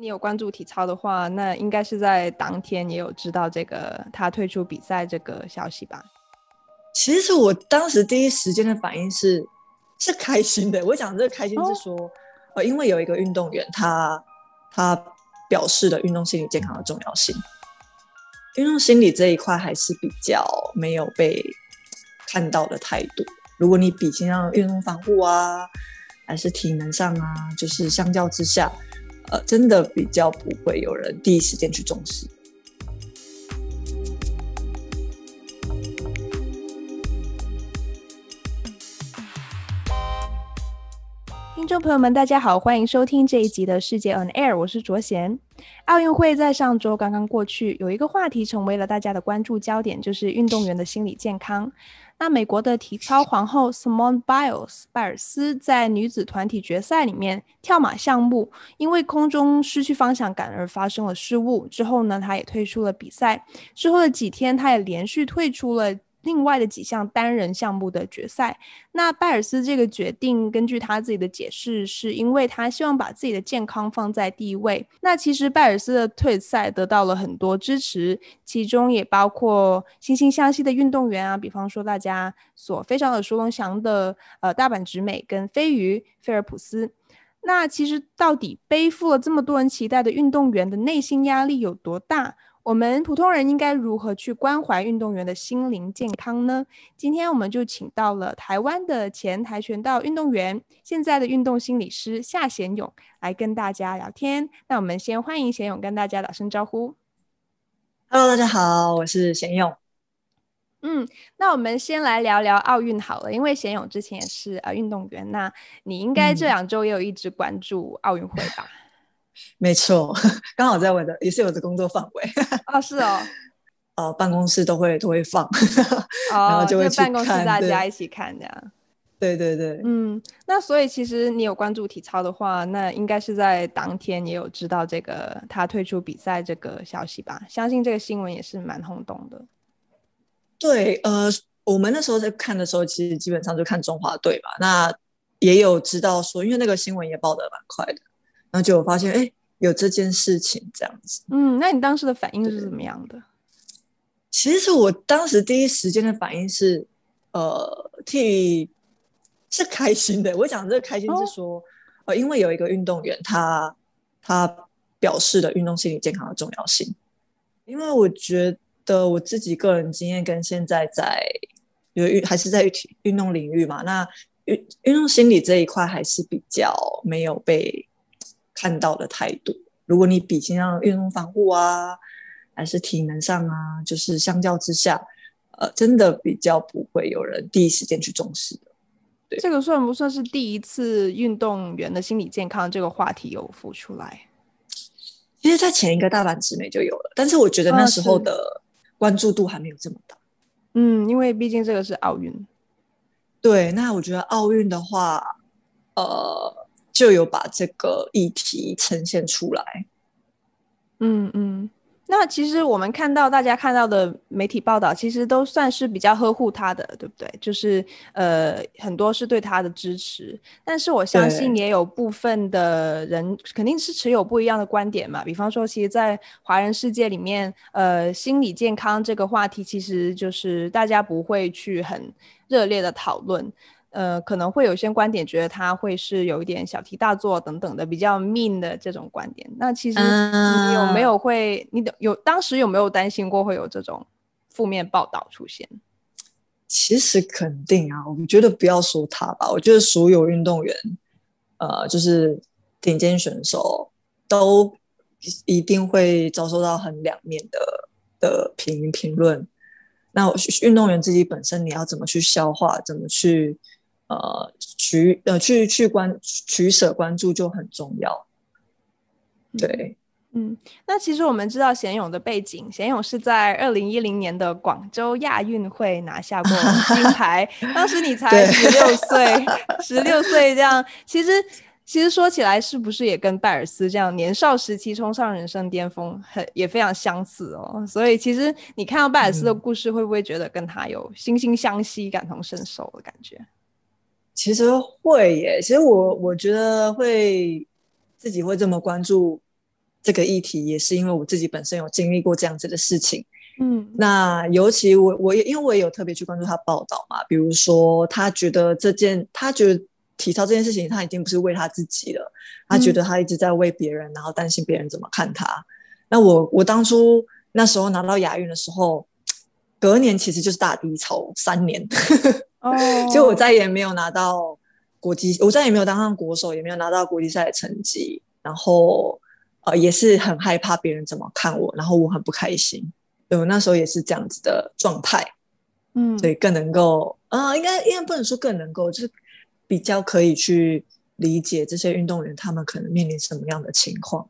你有关注体操的话，那应该是在当天也有知道这个他退出比赛这个消息吧？其实我当时第一时间的反应是是开心的。我讲这个开心是说，哦、呃，因为有一个运动员他他表示了运动心理健康的重要性。运动心理这一块还是比较没有被看到的态度。如果你比肩上运动防护啊，还是体能上啊，就是相较之下。呃，真的比较不会有人第一时间去重视。听众朋友们，大家好，欢迎收听这一集的世界 On Air，我是卓贤。奥运会在上周刚刚过去，有一个话题成为了大家的关注焦点，就是运动员的心理健康。那美国的体操皇后 Simone Biles 拜尔斯在女子团体决赛里面跳马项目，因为空中失去方向感而发生了失误，之后呢，她也退出了比赛。之后的几天，她也连续退出了。另外的几项单人项目的决赛，那拜尔斯这个决定，根据他自己的解释，是因为他希望把自己的健康放在第一位。那其实拜尔斯的退赛得到了很多支持，其中也包括惺惺相惜的运动员啊，比方说大家所非常耳熟能详的呃大阪直美跟飞鱼菲尔普斯。那其实到底背负了这么多人期待的运动员的内心压力有多大？我们普通人应该如何去关怀运动员的心灵健康呢？今天我们就请到了台湾的前跆拳道运动员，现在的运动心理师夏贤勇来跟大家聊天。那我们先欢迎贤勇跟大家打声招呼。Hello，大家好，我是贤勇。嗯，那我们先来聊聊奥运好了，因为贤勇之前也是呃运动员，那你应该这两周也有一直关注奥运会吧？嗯没错，刚好在我的也是我的工作范围。啊，是哦，呃，办公室都会都会放，哦、然后就会去办公室大家一起看这样。对对对，嗯，那所以其实你有关注体操的话，那应该是在当天也有知道这个他退出比赛这个消息吧？相信这个新闻也是蛮轰动的。对，呃，我们那时候在看的时候，其实基本上就看中华队吧。那也有知道说，因为那个新闻也报的蛮快的。然后就我发现，哎，有这件事情这样子。嗯，那你当时的反应是怎么样的？其实我当时第一时间的反应是，呃，替是开心的。我讲这个开心是说，哦、呃，因为有一个运动员他他表示了运动心理健康的重要性。因为我觉得我自己个人经验跟现在在有运还是在运运动领域嘛，那运运动心理这一块还是比较没有被。看到的态度，如果你比肩上运动防护啊，还是体能上啊，就是相较之下，呃，真的比较不会有人第一时间去重视的。对，这个算不算是第一次运动员的心理健康这个话题有浮出来？其实，在前一个大阪直美就有了，但是我觉得那时候的关注度还没有这么大。啊、嗯，因为毕竟这个是奥运。对，那我觉得奥运的话，呃。就有把这个议题呈现出来。嗯嗯，那其实我们看到大家看到的媒体报道，其实都算是比较呵护他的，对不对？就是呃，很多是对他的支持，但是我相信也有部分的人肯定是持有不一样的观点嘛。比方说，其实，在华人世界里面，呃，心理健康这个话题，其实就是大家不会去很热烈的讨论。呃，可能会有些观点觉得他会是有一点小题大做等等的比较 mean 的这种观点。那其实你有没有会，你有当时有没有担心过会有这种负面报道出现？其实肯定啊，我觉得不要说他吧，我觉得所有运动员，呃，就是顶尖选手都一定会遭受到很两面的的评评论。那运动员自己本身，你要怎么去消化，怎么去？呃，取呃去去关取舍关注就很重要，对，嗯，那其实我们知道贤勇的背景，贤勇是在二零一零年的广州亚运会拿下过金 牌，当时你才十六 岁，十六岁这样，其实其实说起来是不是也跟拜尔斯这样年少时期冲上人生巅峰，很也非常相似哦，所以其实你看到拜尔斯的故事，会不会觉得跟他有惺惺相惜、感同身受的感觉？其实会耶，其实我我觉得会自己会这么关注这个议题，也是因为我自己本身有经历过这样子的事情。嗯，那尤其我我也因为我也有特别去关注他报道嘛，比如说他觉得这件他觉得体操这件事情他已经不是为他自己了，他觉得他一直在为别人，然后担心别人怎么看他。那我我当初那时候拿到亚运的时候，隔年其实就是大低潮三年，哦，就我再也没有拿到国际，我再也没有当上国手，也没有拿到国际赛的成绩，然后呃也是很害怕别人怎么看我，然后我很不开心。对，我那时候也是这样子的状态，嗯，所以更能够啊、呃，应该应该不能说更能够，就是比较可以去理解这些运动员他们可能面临什么样的情况，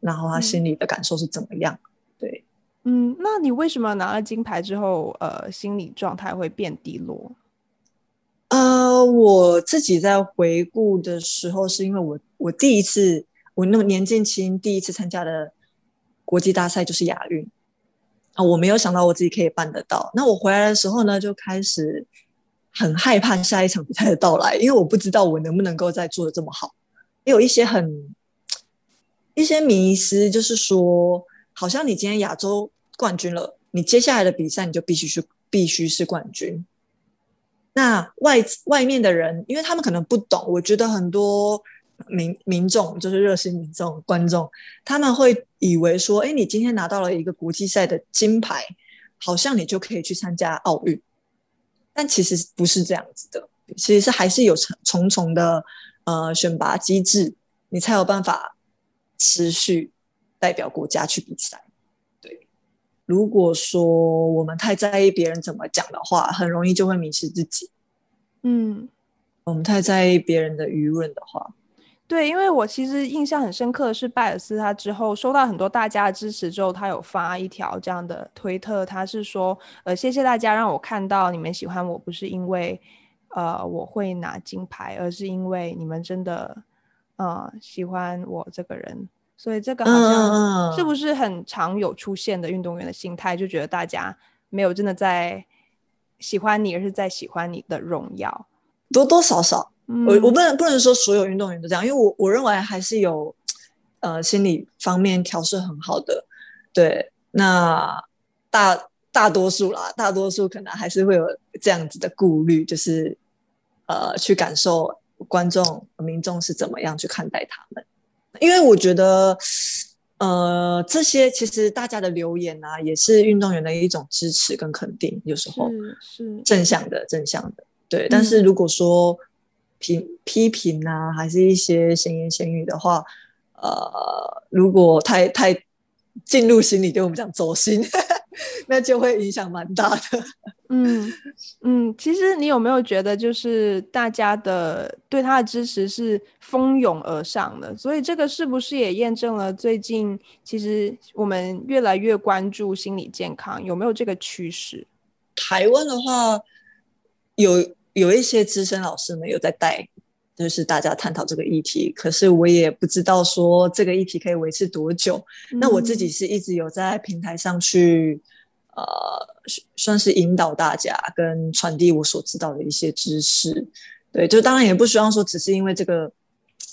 然后他心里的感受是怎么样。嗯、对，嗯，那你为什么拿了金牌之后，呃，心理状态会变低落？我自己在回顾的时候，是因为我我第一次我那么年纪轻，第一次参加的国际大赛就是亚运。啊，我没有想到我自己可以办得到。那我回来的时候呢，就开始很害怕下一场比赛的到来，因为我不知道我能不能够再做的这么好。也有一些很一些迷思，就是说，好像你今天亚洲冠军了，你接下来的比赛你就必须是必须是冠军。那外外面的人，因为他们可能不懂，我觉得很多。民民众就是热心民众观众，他们会以为说：“哎，你今天拿到了一个国际赛的金牌，好像你就可以去参加奥运。”但其实不是这样子的，其实是还是有重重的呃选拔机制，你才有办法持续代表国家去比赛。对，如果说我们太在意别人怎么讲的话，很容易就会迷失自己。嗯，我们太在意别人的舆论的话。对，因为我其实印象很深刻的是拜尔斯，他之后收到很多大家的支持之后，他有发一条这样的推特，他是说，呃，谢谢大家让我看到你们喜欢我，不是因为，呃，我会拿金牌，而是因为你们真的，呃，喜欢我这个人，所以这个好像是不。是很常有出现的运动员的心态，就觉得大家没有真的在喜欢你，而是在喜欢你的荣耀，多多少少。我我不能不能说所有运动员都这样，因为我我认为还是有呃心理方面调试很好的，对，那大大多数啦，大多数可能还是会有这样子的顾虑，就是呃去感受观众民众是怎么样去看待他们，因为我觉得呃这些其实大家的留言啊，也是运动员的一种支持跟肯定，有时候是正向的正向的，对，但是如果说。批批评啊，还是一些闲言闲语的话，呃，如果太太进入心里，对我们讲走心，那就会影响蛮大的。嗯嗯，其实你有没有觉得，就是大家的对他的支持是蜂拥而上的？所以这个是不是也验证了最近其实我们越来越关注心理健康？有没有这个趋势？台湾的话有。有一些资深老师们有在带，就是大家探讨这个议题。可是我也不知道说这个议题可以维持多久。嗯。那我自己是一直有在平台上去，呃，算是引导大家跟传递我所知道的一些知识。对，就当然也不希望说只是因为这个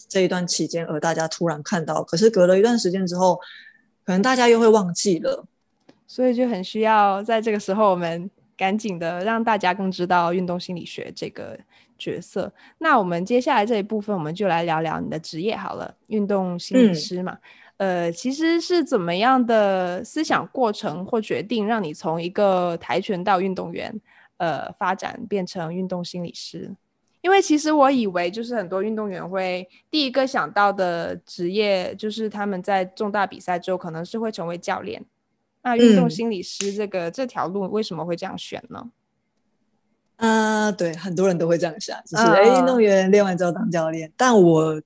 这一段期间而大家突然看到，可是隔了一段时间之后，可能大家又会忘记了。所以就很需要在这个时候我们。赶紧的，让大家更知道运动心理学这个角色。那我们接下来这一部分，我们就来聊聊你的职业好了，运动心理师嘛。嗯、呃，其实是怎么样的思想过程或决定，让你从一个跆拳道运动员，呃，发展变成运动心理师？因为其实我以为，就是很多运动员会第一个想到的职业，就是他们在重大比赛之后，可能是会成为教练。那运动心理师这个、嗯、这条路为什么会这样选呢？啊、呃，对，很多人都会这样想，就是哎，运动员练完之后当教练。但我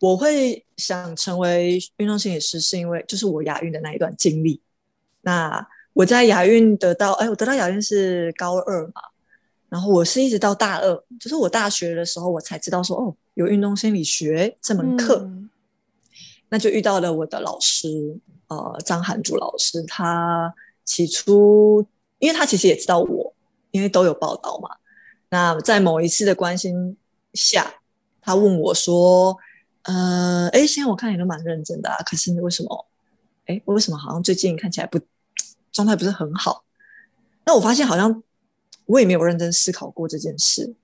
我会想成为运动心理师，是因为就是我亚运的那一段经历。那我在亚运得到，哎，我得到亚运是高二嘛，然后我是一直到大二，就是我大学的时候，我才知道说，哦，有运动心理学这门课。嗯、那就遇到了我的老师。呃，张涵竹老师，他起初，因为他其实也知道我，因为都有报道嘛。那在某一次的关心下，他问我说：“呃，哎，现在我看你都蛮认真的啊，可是你为什么？哎，为什么好像最近看起来不状态不是很好？那我发现好像我也没有认真思考过这件事。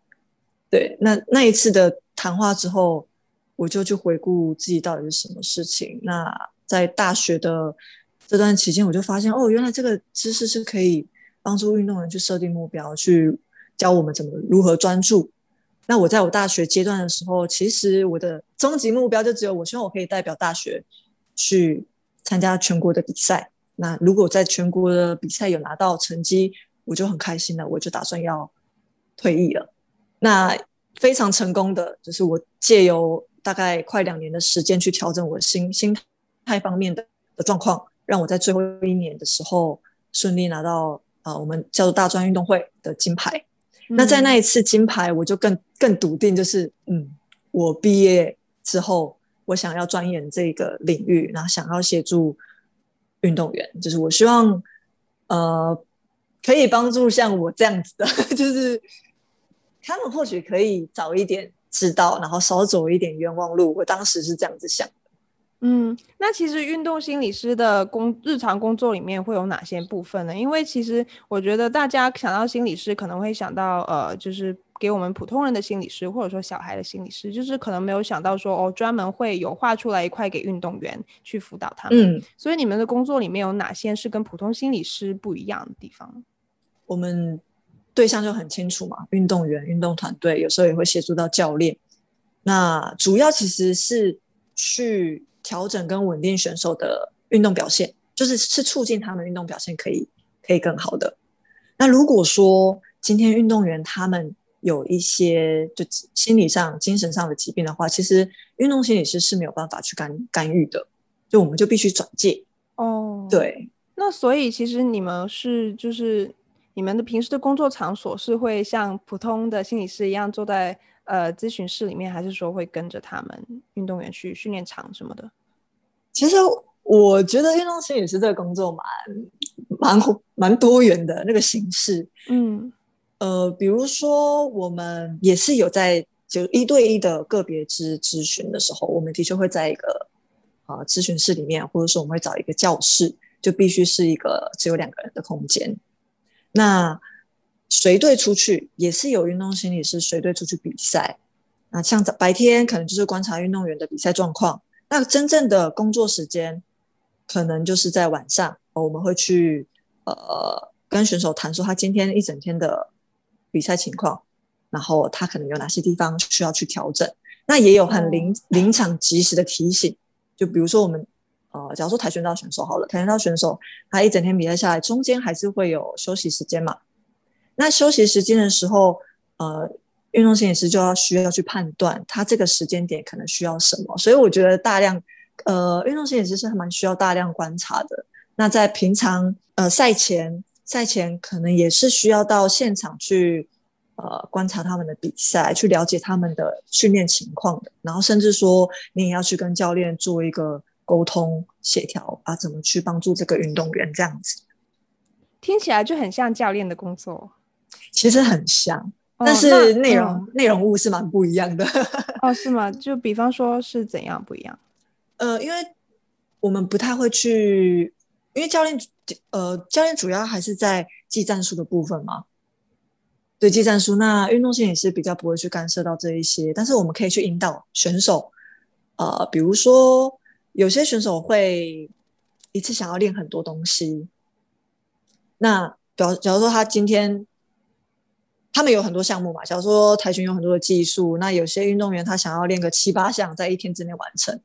对，那那一次的谈话之后，我就去回顾自己到底是什么事情。那在大学的这段期间，我就发现哦，原来这个知识是可以帮助运动员去设定目标，去教我们怎么如何专注。那我在我大学阶段的时候，其实我的终极目标就只有，我希望我可以代表大学去参加全国的比赛。那如果在全国的比赛有拿到成绩，我就很开心了，我就打算要退役了。那非常成功的就是我借由大概快两年的时间去调整我心心态方面的的状况，让我在最后一年的时候顺利拿到、呃，我们叫做大专运动会的金牌。那在那一次金牌，我就更更笃定，就是嗯，我毕业之后，我想要钻研这个领域，然后想要协助运动员，就是我希望呃，可以帮助像我这样子的，就是他们或许可以早一点知道，然后少走一点冤枉路。我当时是这样子想。嗯，那其实运动心理师的工日常工作里面会有哪些部分呢？因为其实我觉得大家想到心理师，可能会想到呃，就是给我们普通人的心理师，或者说小孩的心理师，就是可能没有想到说哦，专门会有画出来一块给运动员去辅导他们。嗯，所以你们的工作里面有哪些是跟普通心理师不一样的地方？我们对象就很清楚嘛，运动员、运动团队，有时候也会协助到教练。那主要其实是去。调整跟稳定选手的运动表现，就是是促进他们运动表现可以可以更好的。那如果说今天运动员他们有一些就心理上、精神上的疾病的话，其实运动心理师是没有办法去干干预的，就我们就必须转介。哦，对。那所以其实你们是就是你们的平时的工作场所是会像普通的心理师一样坐在。呃，咨询室里面，还是说会跟着他们运动员去训练场什么的？其实我觉得运动心理师这个工作蛮蛮蛮多元的那个形式。嗯，呃，比如说我们也是有在就一对一的个别咨咨询的时候，我们的确会在一个呃咨询室里面，或者说我们会找一个教室，就必须是一个只有两个人的空间。那随队出去也是有运动心理师随队出去比赛，那像白天可能就是观察运动员的比赛状况，那真正的工作时间可能就是在晚上，我们会去呃跟选手谈说他今天一整天的比赛情况，然后他可能有哪些地方需要去调整，那也有很临临场及时的提醒，就比如说我们呃假如说跆拳道选手好了，跆拳道选手他一整天比赛下来，中间还是会有休息时间嘛。那休息时间的时候，呃，运动心理师就要需要去判断他这个时间点可能需要什么，所以我觉得大量，呃，运动心理师是还蛮需要大量观察的。那在平常，呃，赛前，赛前可能也是需要到现场去，呃，观察他们的比赛，去了解他们的训练情况的。然后甚至说，你也要去跟教练做一个沟通协调啊，怎么去帮助这个运动员这样子。听起来就很像教练的工作。其实很像，哦、但是内容内、嗯、容物是蛮不一样的。哦，是吗？就比方说是怎样不一样？呃，因为我们不太会去，因为教练呃，教练主要还是在技战术的部分嘛。对，技战术，那运动性也是比较不会去干涉到这一些，但是我们可以去引导选手。呃，比如说有些选手会一次想要练很多东西，那假假如说他今天。他们有很多项目嘛，假如说跆拳有很多的技术，那有些运动员他想要练个七八项，在一天之内完成。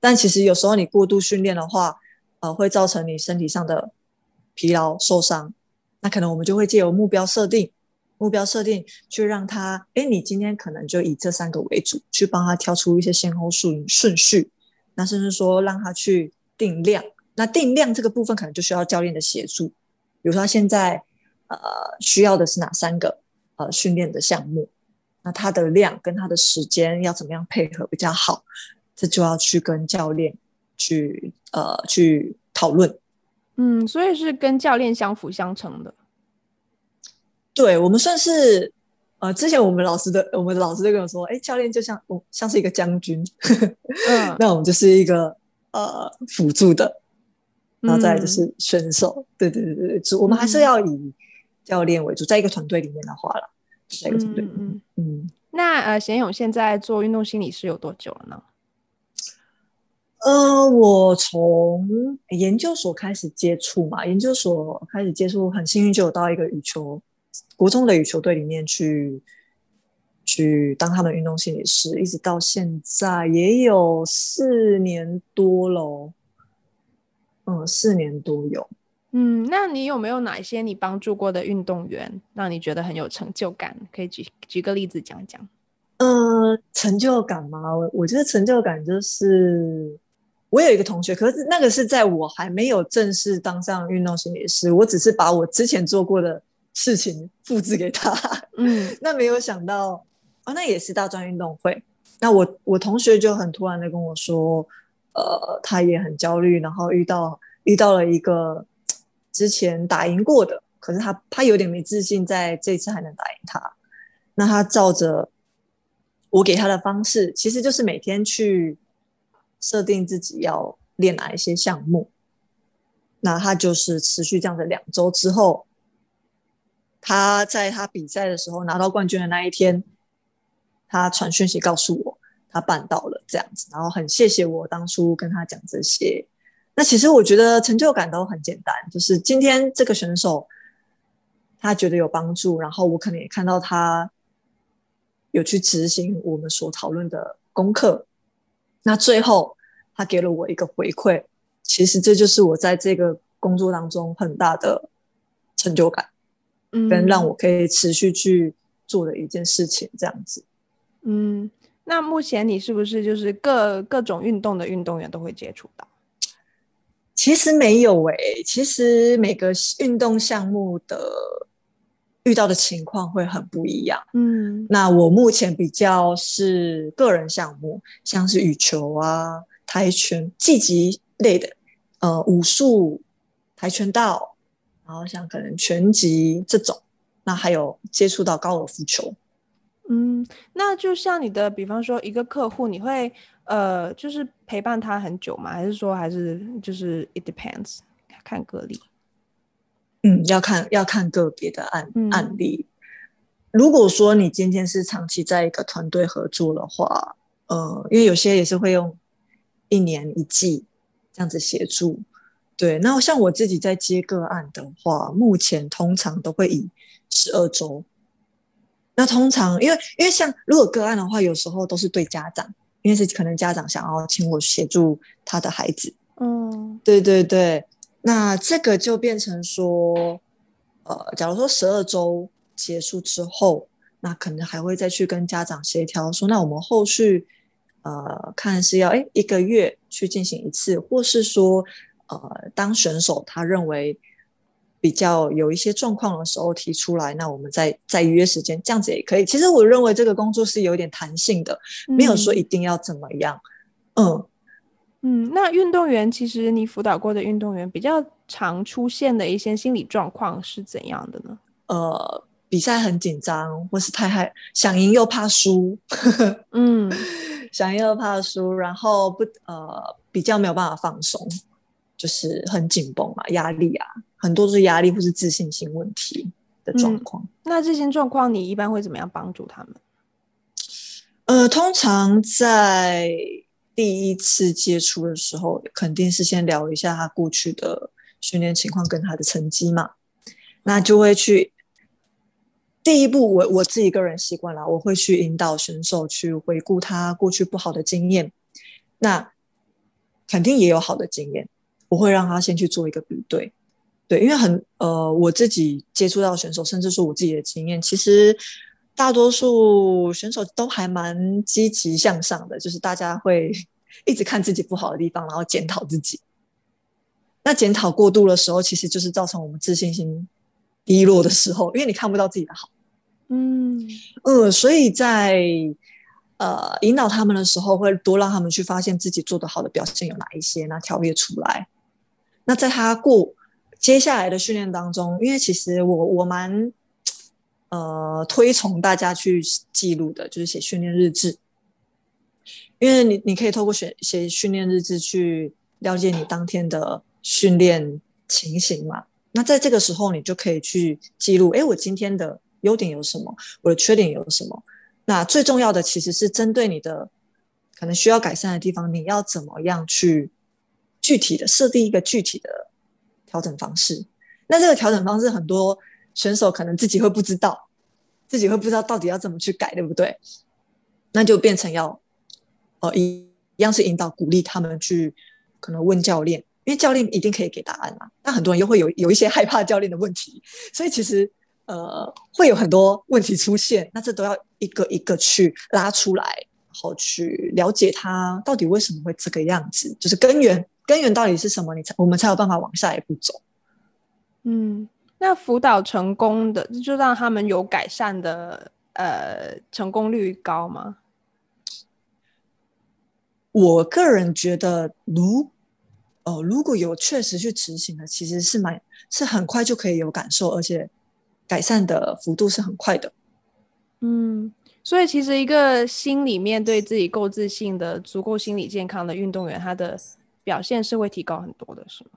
但其实有时候你过度训练的话，呃，会造成你身体上的疲劳受伤。那可能我们就会借由目标设定，目标设定去让他，哎，你今天可能就以这三个为主，去帮他挑出一些先后顺顺序。那甚至说让他去定量，那定量这个部分可能就需要教练的协助。比如说他现在呃需要的是哪三个？呃，训练的项目，那它的量跟它的时间要怎么样配合比较好？这就要去跟教练去呃去讨论。嗯，所以是跟教练相辅相成的。对，我们算是呃，之前我们老师的我们的老师就跟我说，哎，教练就像我像是一个将军，嗯，那我们就是一个呃辅助的，然后再就是选手，嗯、对对对对对，我们还是要以教练为主，在一个团队里面的话了，在一个团队，嗯嗯嗯。那呃，贤勇现在做运动心理师有多久了呢？呃，我从研究所开始接触嘛，研究所开始接触，很幸运就有到一个羽球国中的羽球队里面去，去当他们运动心理师，一直到现在也有四年多了，嗯，四年多有。嗯，那你有没有哪一些你帮助过的运动员，让你觉得很有成就感？可以举举个例子讲讲。呃，成就感吗？我我觉得成就感就是。我有一个同学，可是那个是在我还没有正式当上运动心理师，我只是把我之前做过的事情复制给他。嗯，那没有想到，哦，那也是大专运动会。那我我同学就很突然的跟我说，呃，他也很焦虑，然后遇到遇到了一个之前打赢过的，可是他他有点没自信，在这次还能打赢他。那他照着我给他的方式，其实就是每天去。设定自己要练哪一些项目，那他就是持续这样的两周之后，他在他比赛的时候拿到冠军的那一天，他传讯息告诉我他办到了这样子，然后很谢谢我当初跟他讲这些。那其实我觉得成就感都很简单，就是今天这个选手他觉得有帮助，然后我可能也看到他有去执行我们所讨论的功课。那最后，他给了我一个回馈，其实这就是我在这个工作当中很大的成就感，嗯，跟让我可以持续去做的一件事情，这样子。嗯，那目前你是不是就是各各种运动的运动员都会接触到？其实没有诶、欸，其实每个运动项目的。遇到的情况会很不一样。嗯，那我目前比较是个人项目，像是羽球啊、跆拳、技击类的，呃，武术、跆拳道，然后像可能拳击这种，那还有接触到高尔夫球。嗯，那就像你的，比方说一个客户，你会呃，就是陪伴他很久吗？还是说还是就是 it depends，看个例。嗯，要看要看个别的案、嗯、案例。如果说你今天是长期在一个团队合作的话，呃，因为有些也是会用一年一季这样子协助。对，那像我自己在接个案的话，目前通常都会以十二周。那通常因为因为像如果个案的话，有时候都是对家长，因为是可能家长想要请我协助他的孩子。嗯，对对对。那这个就变成说，呃，假如说十二周结束之后，那可能还会再去跟家长协调说，那我们后续，呃，看是要哎一个月去进行一次，或是说，呃，当选手他认为比较有一些状况的时候提出来，那我们再再约时间，这样子也可以。其实我认为这个工作是有点弹性的，没有说一定要怎么样，嗯。嗯嗯，那运动员其实你辅导过的运动员比较常出现的一些心理状况是怎样的呢？呃，比赛很紧张，或是太害想赢又怕输，嗯，想赢又怕输，然后不呃比较没有办法放松，就是很紧绷啊，压力啊，很多都是压力或是自信心问题的状况。嗯，那这些状况你一般会怎么样帮助他们？呃，通常在。第一次接触的时候，肯定是先聊一下他过去的训练情况跟他的成绩嘛，那就会去第一步我，我我自己个人习惯了，我会去引导选手去回顾他过去不好的经验，那肯定也有好的经验，我会让他先去做一个比对，对，因为很呃，我自己接触到选手，甚至说我自己的经验，其实。大多数选手都还蛮积极向上的，就是大家会 一直看自己不好的地方，然后检讨自己。那检讨过度的时候，其实就是造成我们自信心低落的时候，因为你看不到自己的好。嗯呃，所以在呃引导他们的时候，会多让他们去发现自己做得好的表现有哪一些，那条列出来。那在他过接下来的训练当中，因为其实我我蛮。呃推崇大家去记录的，就是写训练日志，因为你你可以透过写写训练日志去了解你当天的训练情形嘛。那在这个时候，你就可以去记录，哎，我今天的优点有什么？我的缺点有什么？那最重要的其实是针对你的可能需要改善的地方，你要怎么样去具体的设定一个具体的调整方式？那这个调整方式，很多选手可能自己会不知道，自己会不知道到底要怎么去改，对不对？那就变成要，呃，一一样是引导鼓励他们去可能问教练。因为教练一定可以给答案嘛，但很多人又会有有一些害怕教练的问题，所以其实呃会有很多问题出现，那这都要一个一个去拉出来，然后去了解他到底为什么会这个样子，就是根源，根源到底是什么，你才我们才有办法往下一步走。嗯，那辅导成功的就让他们有改善的，呃，成功率高吗？我个人觉得如。哦、呃，如果有确实去执行的，其实是蛮是很快就可以有感受，而且改善的幅度是很快的。嗯，所以其实一个心里面对自己够自信的、足够心理健康的运动员，他的表现是会提高很多的，是吗？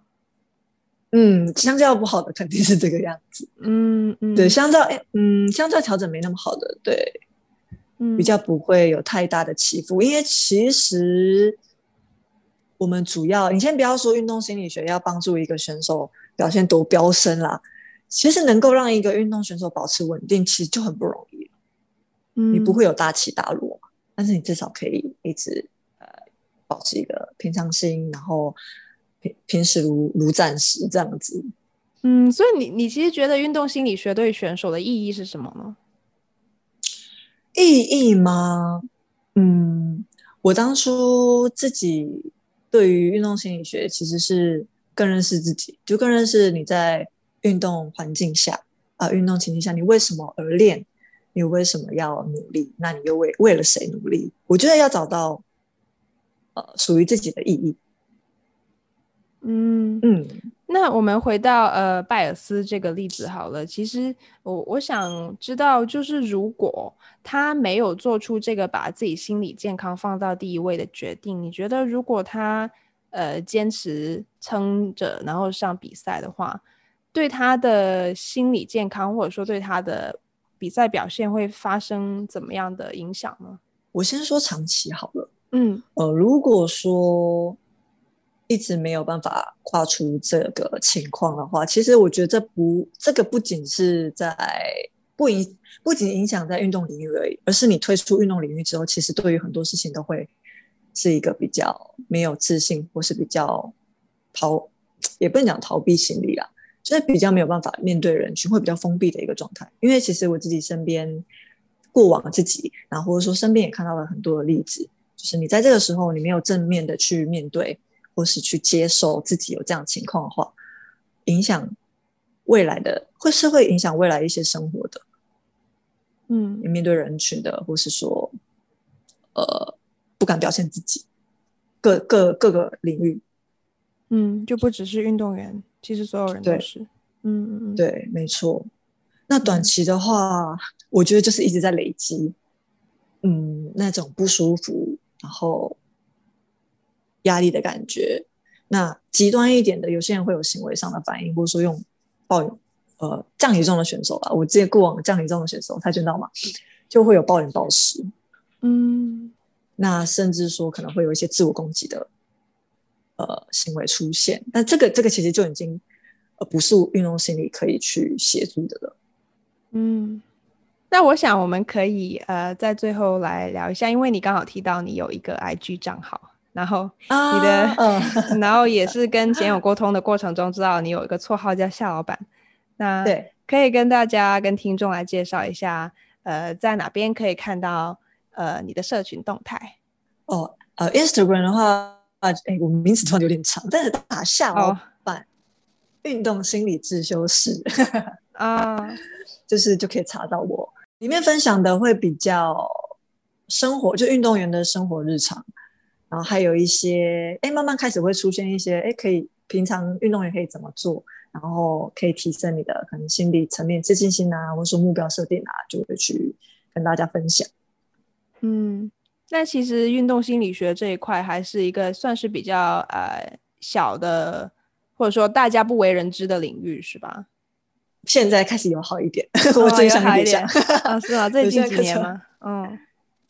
嗯，相较不好的肯定是这个样子。嗯嗯，对，相较嗯，相较调整没那么好的，对，嗯，比较不会有太大的起伏，因为其实。我们主要，你先不要说运动心理学要帮助一个选手表现多飙升啦，其实能够让一个运动选手保持稳定，其实就很不容易。嗯，你不会有大起大落，但是你至少可以一直呃保持一个平常心，然后平平时如如战时这样子。嗯，所以你你其实觉得运动心理学对选手的意义是什么呢？意义吗？嗯，我当初自己。对于运动心理学，其实是更认识自己，就更认识你在运动环境下啊、呃，运动情境下，你为什么而练？你为什么要努力？那你又为为了谁努力？我觉得要找到呃属于自己的意义。嗯嗯，那我们回到呃拜尔斯这个例子好了。其实我我想知道，就是如果他没有做出这个把自己心理健康放到第一位的决定，你觉得如果他呃坚持撑着然后上比赛的话，对他的心理健康或者说对他的比赛表现会发生怎么样的影响呢？我先说长期好了。嗯呃，如果说。一直没有办法跨出这个情况的话，其实我觉得这不，这个不仅是在不影，不仅影响在运动领域而已，而是你退出运动领域之后，其实对于很多事情都会是一个比较没有自信，或是比较逃，也不能讲逃避心理啦，就是比较没有办法面对人群，会比较封闭的一个状态。因为其实我自己身边过往自己，然后或者说身边也看到了很多的例子，就是你在这个时候，你没有正面的去面对。或是去接受自己有这样情况的话，影响未来的，会是会影响未来一些生活的，嗯，面对人群的，或是说，呃，不敢表现自己，各各各个领域，嗯，就不只是运动员，其实所有人都是，嗯嗯嗯，对，没错。那短期的话，嗯，我觉得就是一直在累积，嗯，那种不舒服，然后。压力的感觉，那极端一点的，有些人会有行为上的反应，或者说用暴饮，呃，降体重的选手吧，我之前过往降体重的选手，跆拳道嘛，就会有暴饮暴食，嗯，那甚至说可能会有一些自我攻击的，呃，行为出现，那这个这个其实就已经，呃，不是运动心理可以去协助的了，嗯，那我想我们可以呃在最后来聊一下，因为你刚好提到你有一个 IG 账号。然后你的，啊、然后也是跟简友沟通的过程中，知道你有一个绰号叫夏老板。那对，可以跟大家、跟听众来介绍一下，呃，在哪边可以看到呃你的社群动态？哦，呃，Instagram 的话，啊，哎，我们名字突然有点长，但是打夏老板、哦、运动心理自修室啊，就是就可以查到我。里面分享的会比较生活，就运动员的生活日常。然后还有一些，哎，慢慢开始会出现一些，哎，可以平常运动员可以怎么做？然后可以提升你的可能心理层面自信心啊，或者说目标设定啊，就会去跟大家分享。嗯，那其实运动心理学这一块还是一个算是比较呃小的，或者说大家不为人知的领域，是吧？现在开始友好一点，哦、我最想一点 是吗？最近几年 吗？嗯，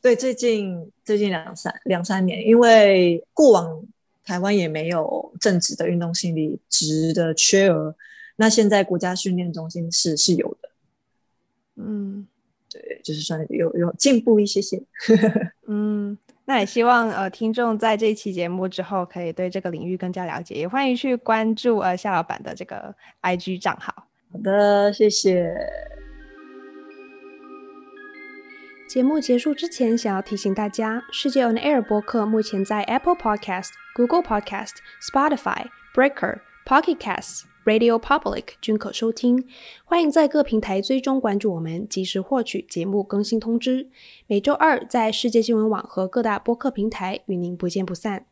对，最近最近两三两三年，因为过往。台湾也没有正职的运动心理职的缺额，那现在国家训练中心是是有的，嗯，对，就是算有有进步一些些，嗯，那也希望呃听众在这一期节目之后可以对这个领域更加了解，也欢迎去关注呃夏老板的这个 IG 账号。好的，谢谢。节目结束之前，想要提醒大家，世界 On Air 播客目前在 Apple Podcast、Google Podcast、Spotify、Breaker、Pocket Casts、Radio Public 均可收听。欢迎在各平台追踪关注我们，及时获取节目更新通知。每周二在世界新闻网和各大播客平台与您不见不散。